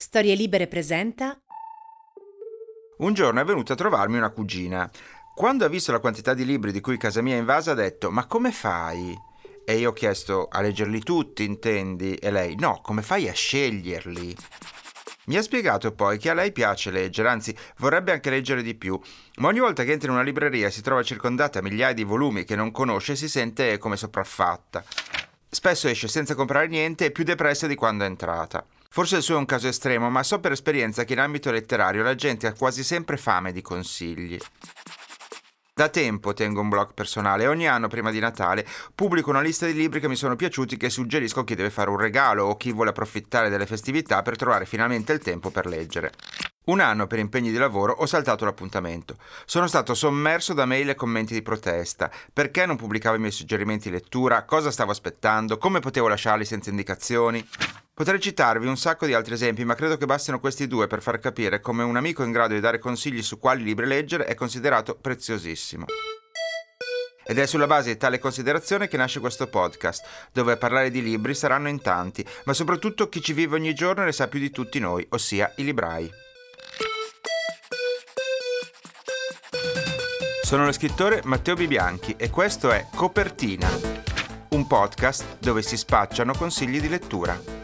Storie Libere presenta Un giorno è venuta a trovarmi una cugina. Quando ha visto la quantità di libri di cui casa mia è invasa ha detto Ma come fai? E io ho chiesto a leggerli tutti, intendi? E lei no, come fai a sceglierli? Mi ha spiegato poi che a lei piace leggere, anzi vorrebbe anche leggere di più, ma ogni volta che entra in una libreria e si trova circondata da migliaia di volumi che non conosce si sente come sopraffatta. Spesso esce senza comprare niente e più depressa di quando è entrata. Forse il suo è un caso estremo, ma so per esperienza che in ambito letterario la gente ha quasi sempre fame di consigli. Da tempo tengo un blog personale e ogni anno prima di Natale pubblico una lista di libri che mi sono piaciuti che suggerisco a chi deve fare un regalo o chi vuole approfittare delle festività per trovare finalmente il tempo per leggere. Un anno per impegni di lavoro ho saltato l'appuntamento. Sono stato sommerso da mail e commenti di protesta. Perché non pubblicavo i miei suggerimenti di lettura? Cosa stavo aspettando? Come potevo lasciarli senza indicazioni? Potrei citarvi un sacco di altri esempi, ma credo che bastino questi due per far capire come un amico in grado di dare consigli su quali libri leggere è considerato preziosissimo. Ed è sulla base di tale considerazione che nasce questo podcast, dove a parlare di libri saranno in tanti, ma soprattutto chi ci vive ogni giorno ne sa più di tutti noi, ossia i librai. Sono lo scrittore Matteo Bibianchi e questo è Copertina, un podcast dove si spacciano consigli di lettura.